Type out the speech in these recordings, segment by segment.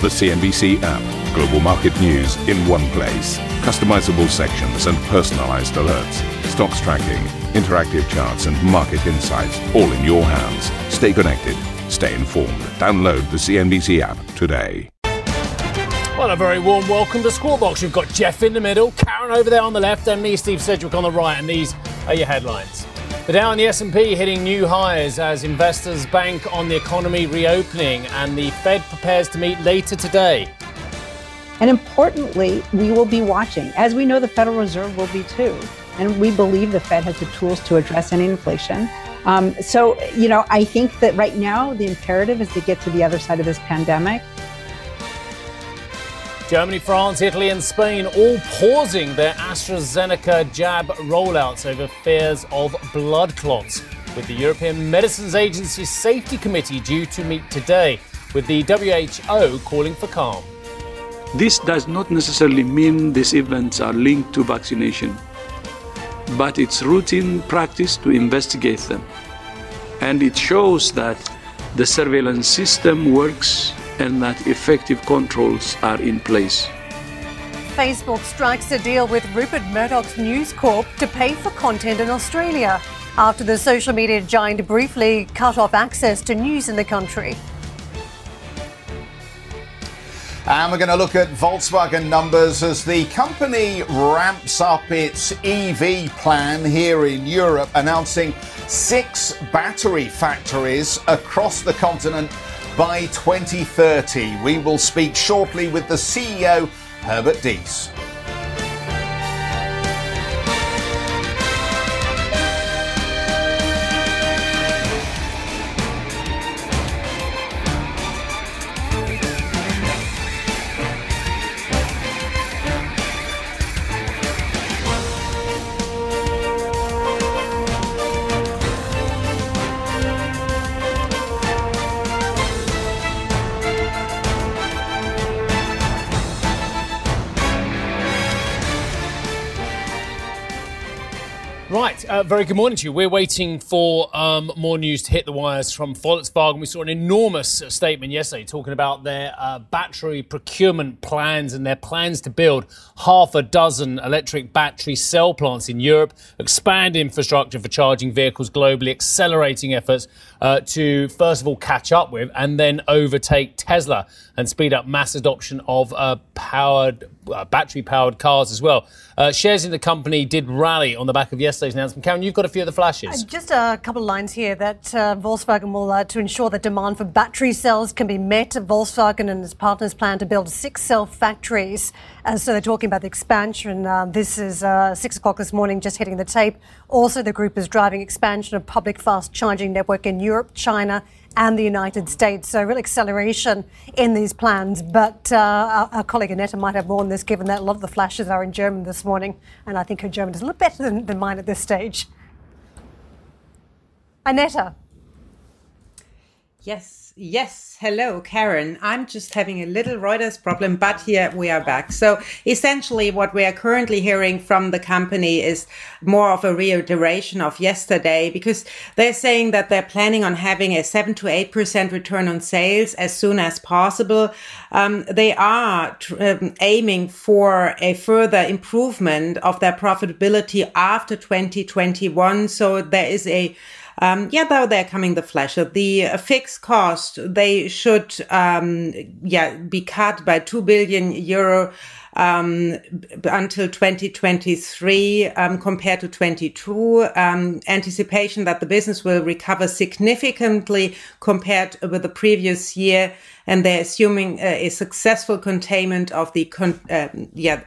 The CNBC app. Global market news in one place. Customizable sections and personalized alerts. Stocks tracking, interactive charts, and market insights all in your hands. Stay connected. Stay informed. Download the CNBC app today. Well, a very warm welcome to Squawk. You've got Geoff in the middle, Karen over there on the left, and me, Steve Sedgwick, on the right. And these are your headlines. The Dow and the S&P hitting new highs as investors bank on the economy reopening and the Fed prepares to meet later today. And importantly, we will be watching, as we know the Federal Reserve will be too. And we believe the Fed has the tools to address any inflation. Um, so, you know, I think that right now the imperative is to get to the other side of this pandemic Germany, France, Italy, and Spain all pausing their AstraZeneca jab rollouts over fears of blood clots, with the European Medicines Agency Safety Committee due to meet today, with the WHO calling for calm. This does not necessarily mean these events are linked to vaccination, but it's routine practice to investigate them. And it shows that the surveillance system works and that effective controls are in place. Facebook strikes a deal with Rupert Murdoch's News Corp to pay for content in Australia after the social media giant briefly cut off access to news in the country. And we're going to look at Volkswagen numbers as the company ramps up its EV plan here in Europe, announcing six battery factories across the continent by 2030. We will speak shortly with the CEO, Herbert Diess. Right, uh, very good morning to you. We're waiting for um, more news to hit the wires from Volkswagen. We saw an enormous statement yesterday talking about their uh, battery procurement plans and their plans to build half a dozen electric battery cell plants in Europe, expand infrastructure for charging vehicles globally, accelerating efforts uh, to, first of all, catch up with and then overtake Tesla and speed up mass adoption of uh, powered uh, battery powered cars as well. Uh, shares in the company did rally on the back of yesterday's announcement. Karen, you've got a few of the flashes. Uh, just a couple of lines here that uh, Volkswagen will, to ensure that demand for battery cells can be met, Volkswagen and its partners plan to build six cell factories. So they're talking about the expansion. this is six o'clock this morning, just hitting the tape. Also, the group is driving expansion of public fast charging network in Europe, China, and the United States. So, real acceleration in these plans. But uh, our, our, colleague Annetta might have more on this, given that a lot of the flashes are in German this morning. And I think her German is a little better than, than mine at this stage. Annetta. Yes. Yes, hello, Karen. I'm just having a little Reuters problem, but here we are back. So essentially what we are currently hearing from the company is more of a reiteration of yesterday because they're saying that they're planning on having a 7 to 8% return on sales as soon as possible. Um, they are um, aiming for a further improvement of their profitability after 2021. So there is a um, yeah, though they're coming the flash. The uh, fixed cost, they should, um, yeah, be cut by 2 billion euro um, until 2023 um, compared to 22. Um, anticipation that the business will recover significantly compared with the previous year, and they're assuming uh, a successful containment of the con- uh, yeah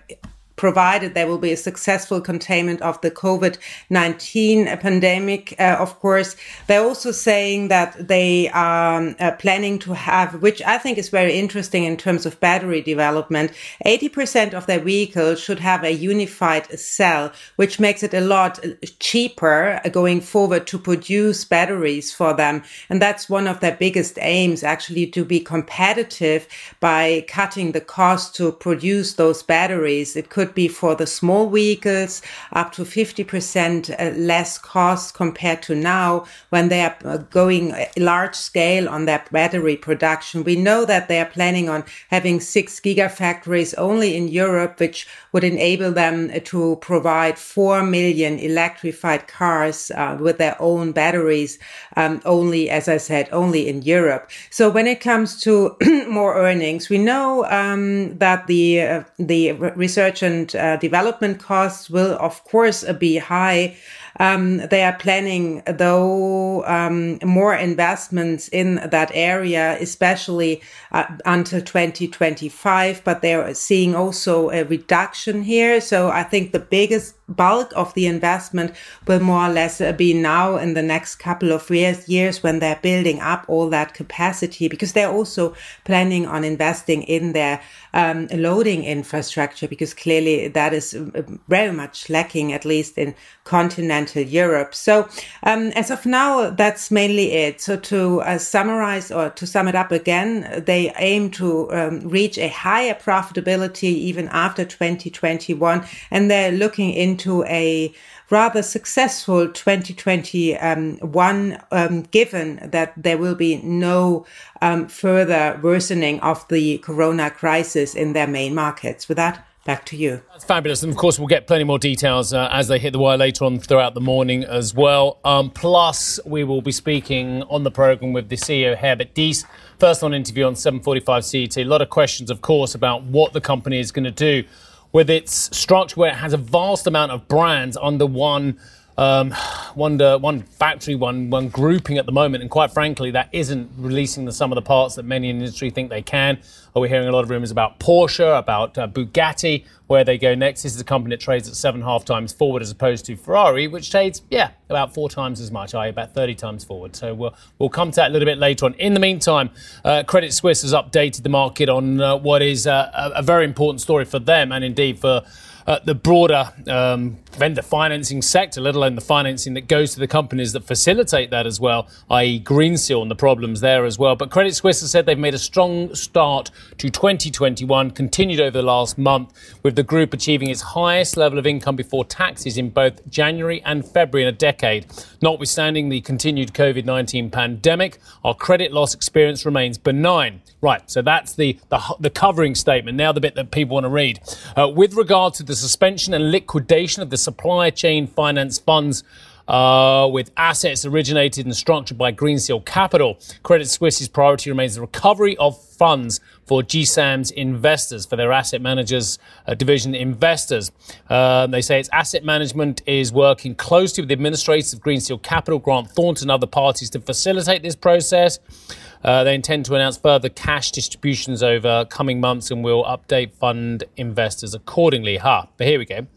provided there will be a successful containment of the COVID-19 pandemic. Uh, of course, they're also saying that they are uh, planning to have, which I think is very interesting in terms of battery development, 80% of their vehicles should have a unified cell, which makes it a lot cheaper going forward to produce batteries for them. And that's one of their biggest aims, actually, to be competitive by cutting the cost to produce those batteries. It could be for the small vehicles up to 50% uh, less cost compared to now when they are uh, going large scale on their battery production. We know that they are planning on having six gigafactories only in Europe, which would enable them to provide 4 million electrified cars uh, with their own batteries, um, only, as I said, only in Europe. So when it comes to more earnings, we know um, that the, uh, the research and uh, development costs will, of course, be high. Um, they are planning, though, um, more investments in that area, especially uh, until 2025, but they're seeing also a reduction here. So I think the biggest bulk of the investment will more or less uh, be now in the next couple of years, years when they're building up all that capacity because they're also planning on investing in their um, loading infrastructure because clearly that is uh, very much lacking, at least in continental Europe. So um, as of now, that's mainly it. So to uh, summarize or to sum it up again, they aim to um, reach a higher profitability even after 2021, and they're looking into into a rather successful 2021, um, given that there will be no um, further worsening of the corona crisis in their main markets. With that, back to you. That's fabulous. And of course, we'll get plenty more details uh, as they hit the wire later on throughout the morning as well. Um, plus, we will be speaking on the programme with the CEO, Herbert Diess. First on interview on 7.45 CET. A lot of questions, of course, about what the company is going to do with its structure where it has a vast amount of brands under one um, one, uh, one factory, one, one grouping at the moment, and quite frankly, that isn't releasing the sum of the parts that many in the industry think they can. Are We're hearing a lot of rumours about Porsche, about uh, Bugatti, where they go next. This is a company that trades at seven and a half times forward as opposed to Ferrari, which trades, yeah, about four times as much, i.e., about 30 times forward. So we'll, we'll come to that a little bit later on. In the meantime, uh, Credit Suisse has updated the market on uh, what is uh, a, a very important story for them and indeed for uh, the broader um, vendor financing sector, let alone the financing that goes to the companies that facilitate that as well, i.e., Greensill and the problems there as well. But Credit Suisse has said they've made a strong start to 2021, continued over the last month, with the group achieving its highest level of income before taxes in both January and February in a decade. Notwithstanding the continued COVID 19 pandemic, our credit loss experience remains benign. Right, so that's the, the, the covering statement. Now, the bit that people want to read. Uh, with regard to the suspension and liquidation of the supply chain finance funds uh, with assets originated and structured by Greensill Capital. Credit Suisse's priority remains the recovery of funds for CSAM's investors, for their asset managers uh, division investors. Uh, they say its asset management is working closely with the administrators of Greensill Capital, Grant Thornton, and other parties to facilitate this process. Uh, they intend to announce further cash distributions over coming months and will update fund investors accordingly. Ha, but here we go.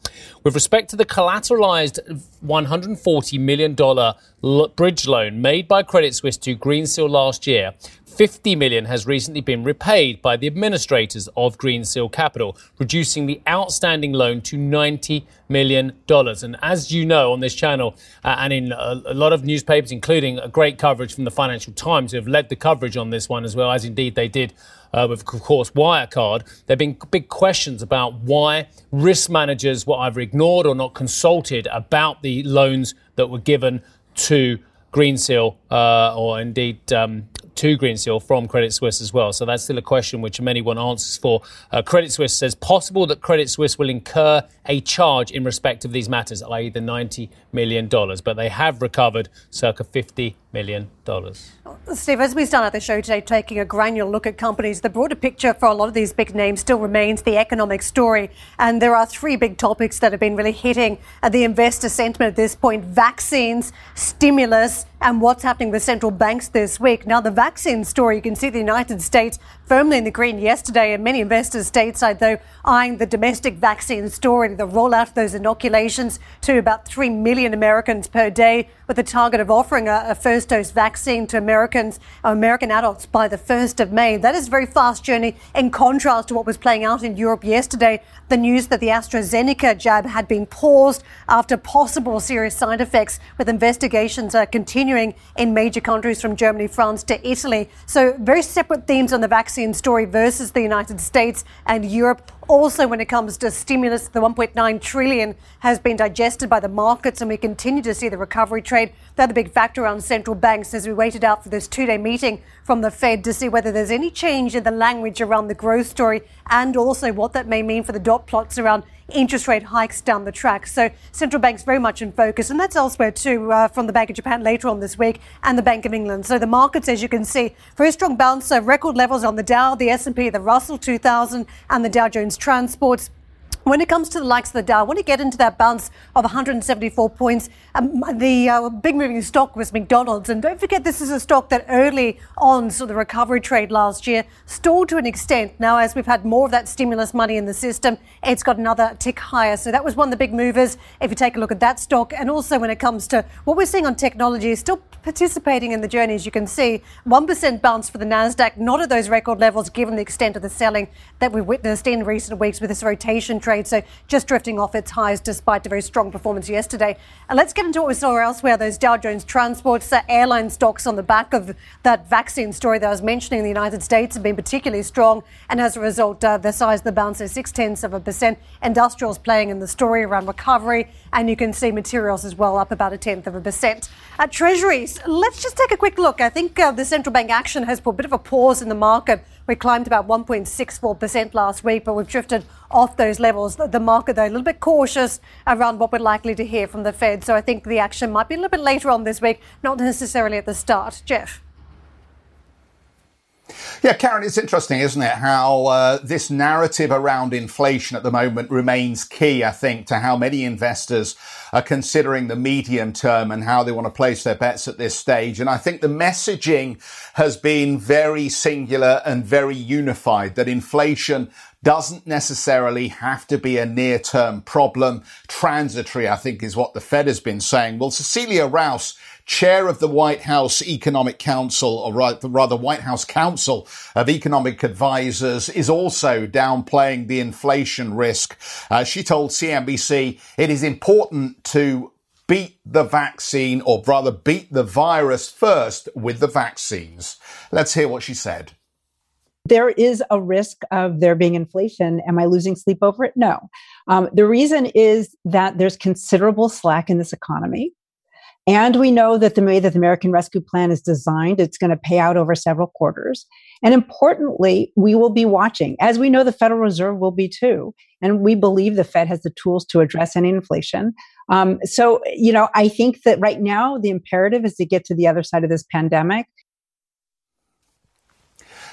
With respect to the collateralized $140 million bridge loan made by Credit Suisse to Greensill last year, 50 million has recently been repaid by the administrators of Greensill Capital, reducing the outstanding loan to 90 million dollars. And as you know on this channel uh, and in a, a, lot of newspapers, including a great coverage from the Financial Times, who have led the coverage on this one as well, as indeed they did uh, with, of course, Wirecard, there have been big questions about why risk managers were either ignored or not consulted about the loans that were given to Greensill uh, or indeed um, to Greensill from Credit Suisse as well. So that's still a question which many want answers for. Uh, Credit Suisse says possible that Credit Suisse will incur a charge in respect of these matters, i.e., the $90 million. But they have recovered circa $50 million. Steve, as we start out the show today, taking a granular look at companies, the broader picture for a lot of these big names still remains the economic story. And there are three big topics that have been really hitting the investor sentiment at this point vaccines, stimulus, and what's happening with central banks this week. Now, the vaccine story, you can see the United States firmly in the green yesterday, and many investors stateside, though, eyeing the domestic vaccine story, the rollout of those inoculations to about 3 million Americans per day, with the target of offering a, a first dose vaccine to Americans, American adults by the 1st of May. That is a very fast journey in contrast to what was playing out in Europe yesterday. The news that the AstraZeneca jab had been paused after possible serious side effects, with investigations uh, continuing in major countries from Germany, France to Italy. So, very separate themes on the vaccine vaccine story versus the United States and Europe. Also, when it comes to stimulus, the 1.9 trillion has been digested by the markets, and we continue to see the recovery trade. The other big factor around central banks as we waited out for this two-day meeting from the Fed to see whether there's any change in the language around the growth story and also what that may mean for the dot plots around interest rate hikes down the track. So central banks very much in focus, and that's elsewhere too uh, from the Bank of Japan later on this week and the Bank of England. So the markets, as you can see, very strong bounce, uh, record levels on the Dow, the S&P, the Russell 2000, and the Dow Jones Transports. When it comes to the likes of the Dow, want to get into that bounce of 174 points. Um, the uh, big moving stock was McDonald's. And don't forget, this is a stock that early on saw the recovery trade last year stalled to an extent. Now, as we've had more of that stimulus money in the system, it's got another tick higher. So that was one of the big movers. If you take a look at that stock, and also when it comes to what we're seeing on technology, still participating in the journey, as you can see, 1% bounce for the NASDAQ, not at those record levels given the extent of the selling that we've witnessed in recent weeks with this rotation trade trade, so just drifting off its highs despite a very strong performance yesterday. And let's get into what we saw elsewhere. Those Dow Jones transports, uh, airline stocks on the back of that vaccine story that I was mentioning in the United States have been particularly strong, and as a result, uh, the size of the bounce is six tenths of a percent. Industrials playing in the story around recovery, and you can see materials as well up about a tenth of a percent. At Treasuries, let's just take a quick look. I think uh, the central bank action has put a bit of a pause in the market. We climbed about 1.64% last week, but we've drifted off those levels. The market, though, a little bit cautious around what we're likely to hear from the Fed. So I think the action might be a little bit later on this week, not necessarily at the start. Geoff. Yeah, Karen, it's interesting, isn't it? How uh, this narrative around inflation at the moment remains key, I think, to how many investors are considering the medium term and how they want to place their bets at this stage. And I think the messaging has been very singular and very unified that inflation doesn't necessarily have to be a near term problem. Transitory, I think, is what the Fed has been saying. Well, Cecilia Rouse chair of the White House Economic Council, or rather White House Council of Economic Advisors, is also downplaying the inflation risk. Uh, she told CNBC it is important to beat the vaccine, or rather beat the virus first with the vaccines. Let's hear what she said. There is a risk of there being inflation. Am I losing sleep over it? No. Um, the reason is that there's considerable slack in this economy. And we know that the way that the American Rescue Plan is designed, it's going to pay out over several quarters. And importantly, we will be watching, as we know the Federal Reserve will be too. And we believe the Fed has the tools to address any inflation. Um, so, you know, I think that right now the imperative is to get to the other side of this pandemic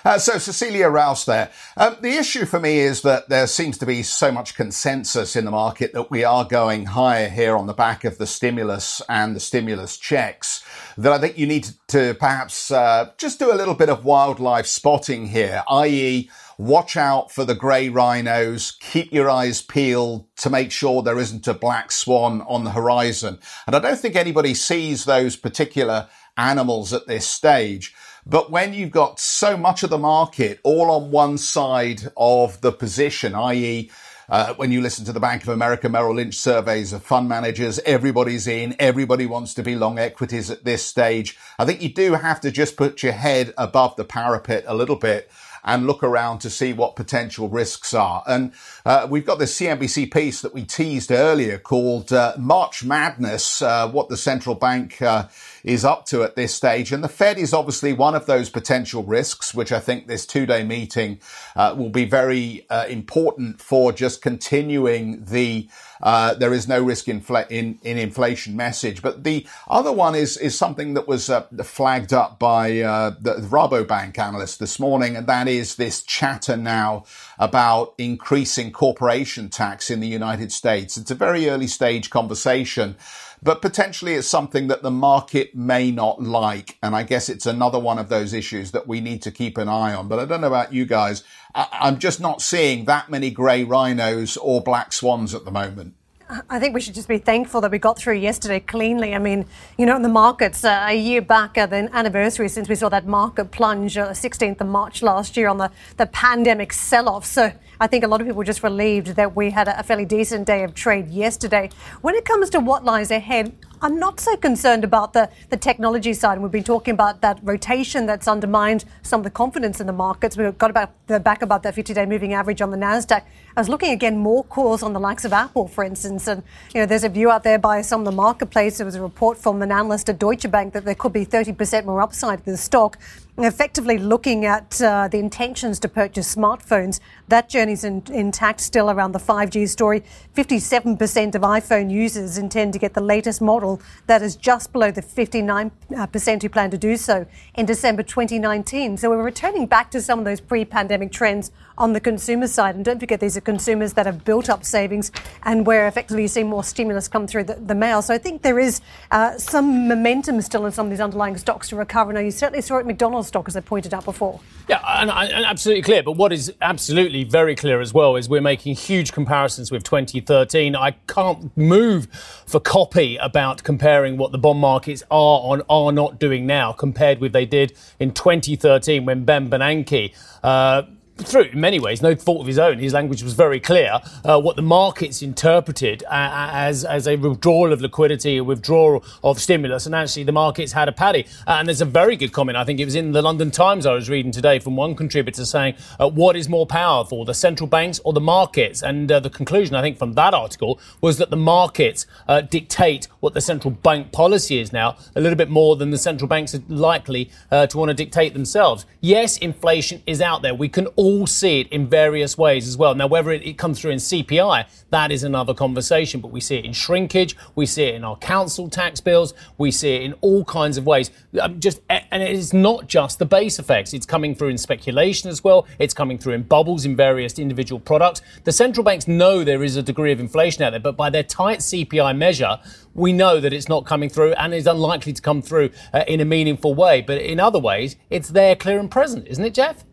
uh, so Cecilia Rouse there. Um, the issue for me is that there seems to be so much consensus in the market that we are going higher here on the back of the stimulus and the stimulus checks that I think you need to perhaps uh, just do a little bit of wildlife spotting here, i.e., watch out for the grey rhinos, keep your eyes peeled to make sure there isn't a black swan on the horizon. And I don't think anybody sees those particular animals at this stage. But when you've got so much of the market all on one side of the position, i.e., uh, when you listen to the Bank of America Merrill Lynch surveys of fund managers, everybody's in, everybody wants to be long equities at this stage. I think you do have to just put your head above the parapet a little bit and look around to see what potential risks are. And uh, we've got this CNBC piece that we teased earlier called uh, March Madness, uh, what the central bank uh, is up to at this stage. And the Fed is obviously one of those potential risks, which I think this two day meeting uh, will be very uh, important for just continuing the uh, there is no risk in, in, in, inflation message. But the other one is, is something that was uh, flagged up by uh, the, the Rabobank analyst this morning, and that is this chatter now about increasing corporation tax in the United States. It's a very early stage conversation but potentially it's something that the market may not like. And I guess it's another one of those issues that we need to keep an eye on. But I don't know about you guys. I- am just not seeing that many grey rhinos or black swans at the moment. I think we should just be thankful that we got through yesterday cleanly. I mean, you know, in the markets, uh, a year back, uh, the anniversary since we saw that market plunge, uh, 16th of March last year on the, the pandemic sell off. So I think a lot of people were just relieved that we had a fairly decent day of trade yesterday. When it comes to what lies ahead, I'm not so concerned about the, the technology side. And We've been talking about that rotation that's undermined some of the confidence in the markets. We've got about the back about that 50-day moving average on the Nasdaq. I was looking again more calls on the likes of Apple, for instance, and you know there's a view out there by some of the marketplace. There was a report from an analyst at Deutsche Bank that there could be 30% more upside in the stock effectively looking at uh, the intentions to purchase smartphones. That journey's in, intact still around the 5G story. 57% of iPhone users intend to get the latest model. That is just below the 59% who plan to do so in December 2019. So we're returning back to some of those pre pandemic trends on the consumer side. And don't forget, these are consumers that have built up savings and where effectively you see more stimulus come through the, the mail. So I think there is uh, some momentum still in some of these underlying stocks to recover. Now, you certainly saw it McDonald's stock, as I pointed out before. Yeah, and, and absolutely clear. But what is absolutely very clear as well is we're making huge comparisons with 2013. I can't move for copy about comparing what the bond markets are on are not doing now compared with they did in 2013 when Ben Bernanke uh, through in many ways, no fault of his own. His language was very clear. Uh, what the markets interpreted uh, as as a withdrawal of liquidity, a withdrawal of stimulus, and actually the markets had a paddy. Uh, and there's a very good comment. I think it was in the London Times I was reading today from one contributor saying, uh, "What is more powerful, the central banks or the markets?" And uh, the conclusion, I think, from that article was that the markets uh, dictate what the central bank policy is now a little bit more than the central banks are likely to want to dictate themselves. Yes, inflation is out there. We can all all see it in various ways as well. Now, whether it, it, comes through in CPI, that is another conversation, but we see it in shrinkage, we see it in our council tax bills, we see it in all kinds of ways. Um, just and it's not just the base effects; it's coming through in speculation as well. It's coming through in bubbles in various individual products. The central banks know there is a degree of inflation out there, but by their tight CPI measure, we know that it's not coming through and is unlikely to come through uh, in a meaningful way. But in other ways, it's there, clear and present, isn't it, Geoff?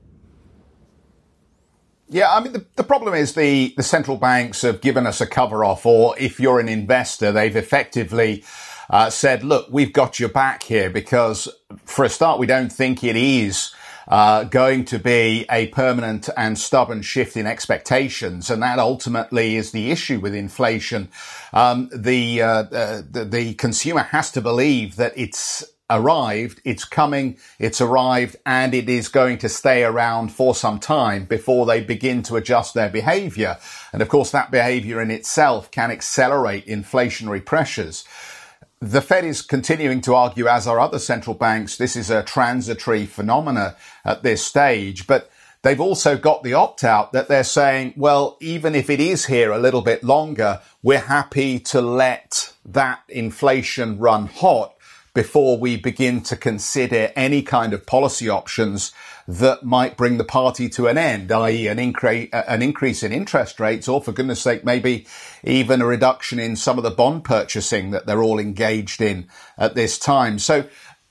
Yeah, I mean, the, the problem is the, the central banks have given us a cover off, or if you're an investor, they've effectively uh, said, look, we've got your back here because for a start, we don't think it is uh, going to be a permanent and stubborn shift in expectations, and that ultimately is the issue with inflation. Um, the, uh, uh the the consumer has to believe that it's arrived, it's coming, it's arrived, and it is going to stay around for some time before they begin to adjust their behavior. And of course, that behavior in itself can accelerate inflationary pressures. The Fed is continuing to argue, as are other central banks, this is a transitory phenomena at this stage, but They've also got the opt out that they're saying, well, even if it is here a little bit longer, we're happy to let that inflation run hot before we begin to consider any kind of policy options that might bring the party to an end, i.e. an increase, uh, an increase in interest rates or for goodness sake, maybe even a reduction in some of the bond purchasing that they're all engaged in at this time. So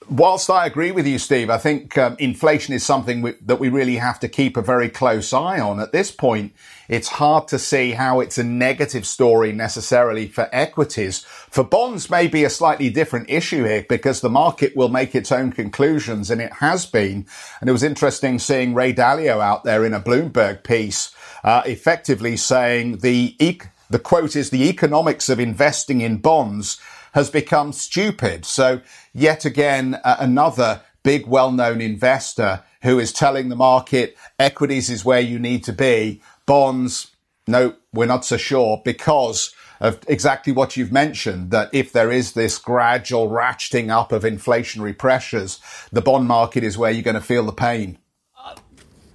whilst I agree with you, Steve, I think um, inflation is something we, that we really have to keep a very close eye on. At this point, it's hard to see how it's a negative story necessarily for equities. For bonds may be a slightly different issue here because the market will make its own conclusions and it has been. And it was interesting seeing Ray Dalio out there in a Bloomberg piece, uh, effectively saying the, e- the quote is the economics of investing in bonds has become stupid. So yet again, uh, another big well-known investor who is telling the market equities is where you need to be. Bonds, no, we're not so sure because of exactly what you've mentioned, that if there is this gradual ratcheting up of inflationary pressures, the bond market is where you're going to feel the pain.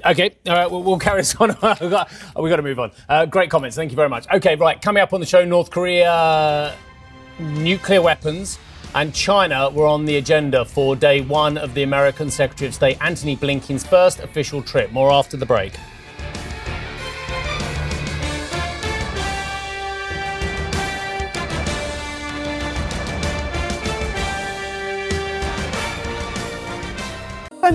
Okay, all right, we'll, we'll carry this on. we've, got, we've got to move on. Uh, great comments. Thank you very much. Okay, right, coming up on the show, North Korea nuclear weapons and China were on the agenda for day one of the American Secretary of State Antony Blinken's first official trip. More after the break.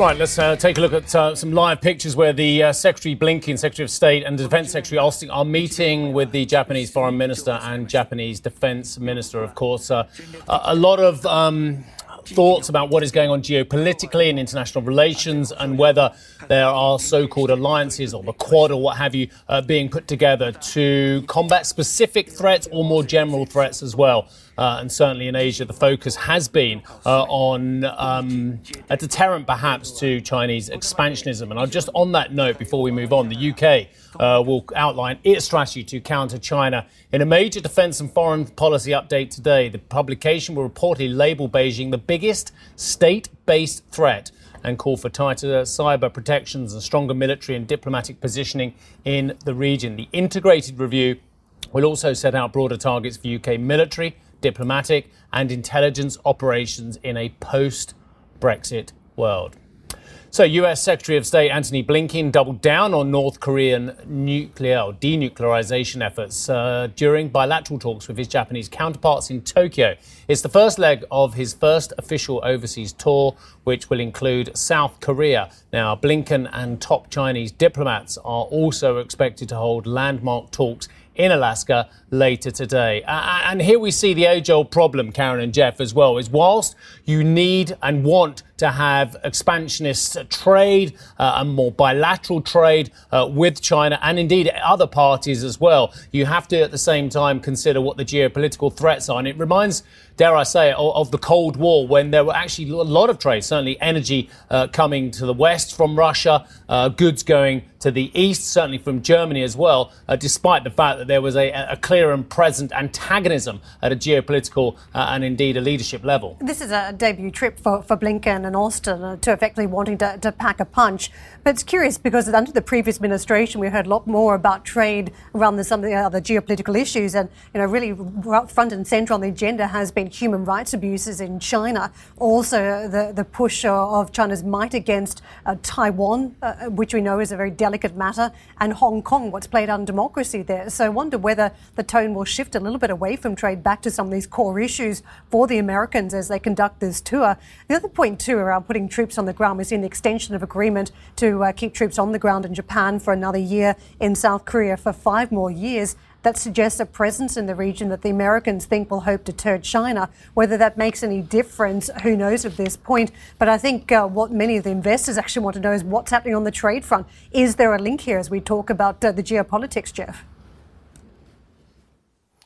Right, let's uh, take a look at uh, some live pictures where the uh, Secretary Blinken, Secretary of State, and Defense Secretary Austin are meeting with the Japanese Foreign Minister and Japanese Defense Minister, of course. Uh, a, lot of um, thoughts about what is going on geopolitically in international relations and whether there are so called alliances or the Quad or what have you uh, being put together to combat specific threats or more general threats as well. Uh, and certainly in Asia, the focus has been uh, on um, a deterrent perhaps to Chinese expansionism. And I'm just on that note, before we move on, the UK uh, will outline its strategy to counter China in a major defense and foreign policy update today. The publication will reportedly label Beijing the biggest state based threat and call for tighter cyber protections and stronger military and diplomatic positioning in the region. The integrated review will also set out broader targets for UK military diplomatic, and intelligence operations in a post Brexit world. So, US Secretary of State Antony Blinken doubled down on North Korean nuclear or denuclearization efforts uh, during bilateral talks with his Japanese counterparts in Tokyo. It's the first leg of his first official overseas tour, which will include South Korea. Now, Blinken and top Chinese diplomats are also expected to hold landmark talks in Alaska later today. Uh, and here we see the age old problem, Karen and Geoff, as well, is whilst you need and want to have expansionist trade uh, and more bilateral trade uh, with China and indeed other parties as well, you have to at the same time consider what the geopolitical threats are. And it reminds dare I say, of, of, the Cold War when there were actually a lot of trade, certainly energy uh, coming to the west from Russia, uh, goods going to the east, certainly from Germany as well, uh, despite the fact that there was a, a, clear and present antagonism at a geopolitical uh, and indeed a leadership level. This is a debut trip for, for Blinken and Austin to effectively wanting to, to pack a punch. But it's curious because under the previous administration, we heard a lot more about trade around the, some of the other geopolitical issues. And, you know, really front and center on the agenda has been human rights abuses in China. Also, the, the push of China's might against uh, Taiwan, uh, which we know is a very delicate matter, and Hong Kong, what's played on democracy there. So I wonder whether the tone will shift a little bit away from trade back to some of these core issues for the Americans as they conduct this tour. The other point, too, around putting troops on the ground, we've seen the extension of agreement to uh, keep troops on the ground in Japan for another year, in South Korea for five more years that suggests a presence in the region that the Americans think will help deter China. Whether that makes any difference, who knows at this point. But I think uh, what many of the investors actually want to know is what's happening on the trade front. Is there a link here as we talk about uh, the geopolitics, Geoff?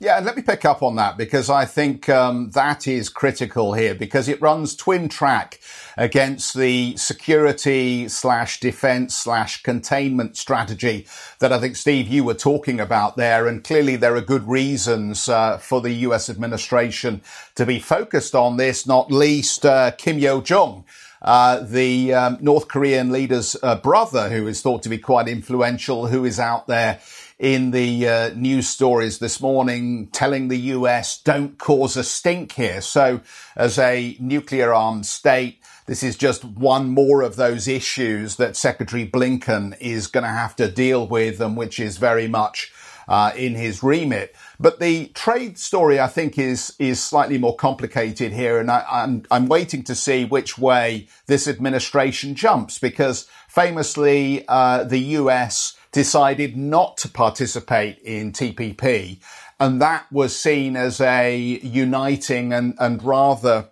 Yeah, and let me pick up on that because I think um, that is critical here because it runs twin track against the security slash defense slash containment strategy that I think, Steve, you were talking about there. And clearly there are good reasons uh, for the US administration to be focused on this, not least uh, Kim Yo Jong. Uh, the um, North Korean leader's uh, brother, who is thought to be quite influential, who is out there in the uh, news stories this morning telling the US don't cause a stink here. So as a nuclear armed state, this is just one more of those issues that Secretary Blinken is going to have to deal with and which is very much uh, in his remit. But the trade story, I think, is is slightly more complicated here, and I, I'm I'm waiting to see which way this administration jumps because famously uh, the U.S decided not to participate in TPP. And that was seen as a uniting and, and rather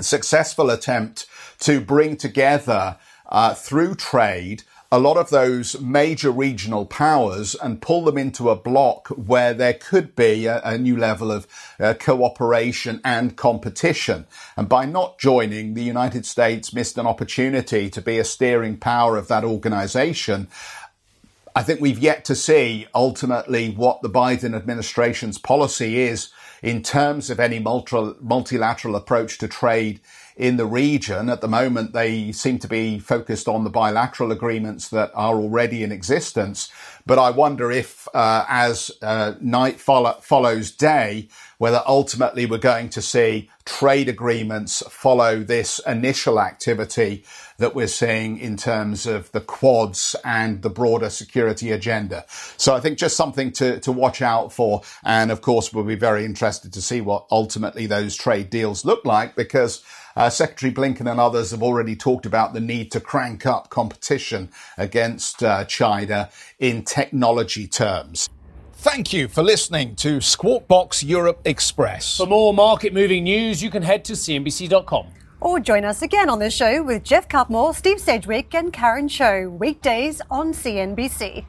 successful attempt to bring together uh, through trade a lot of those major regional powers and pull them into a block where there could be a, a new level of uh, cooperation and competition. And by not joining, the United States missed an opportunity to be a steering power of that organization I think we've yet to see ultimately what the Biden administration's policy is in terms of any multilateral approach to trade in the region. At the moment, they seem to be focused on the bilateral agreements that are already in existence. But I wonder if, uh, as uh, night follow- follows day, whether ultimately we're going to see trade agreements follow this initial activity that we're seeing in terms of the quads and the broader security agenda. So I think just something to, to watch out for. And of course, we'll be very interested to see what ultimately those trade deals look like because uh, Secretary Blinken and others have already talked about the need to crank up competition against uh, China in technology terms. Thank you for listening to Squawk Box Europe Express. For more market moving news, you can head to CNBC.com. Or join us again on the show with Geoff Cutmore, Steve Sedgwick, and Karen Tso, weekdays on CNBC.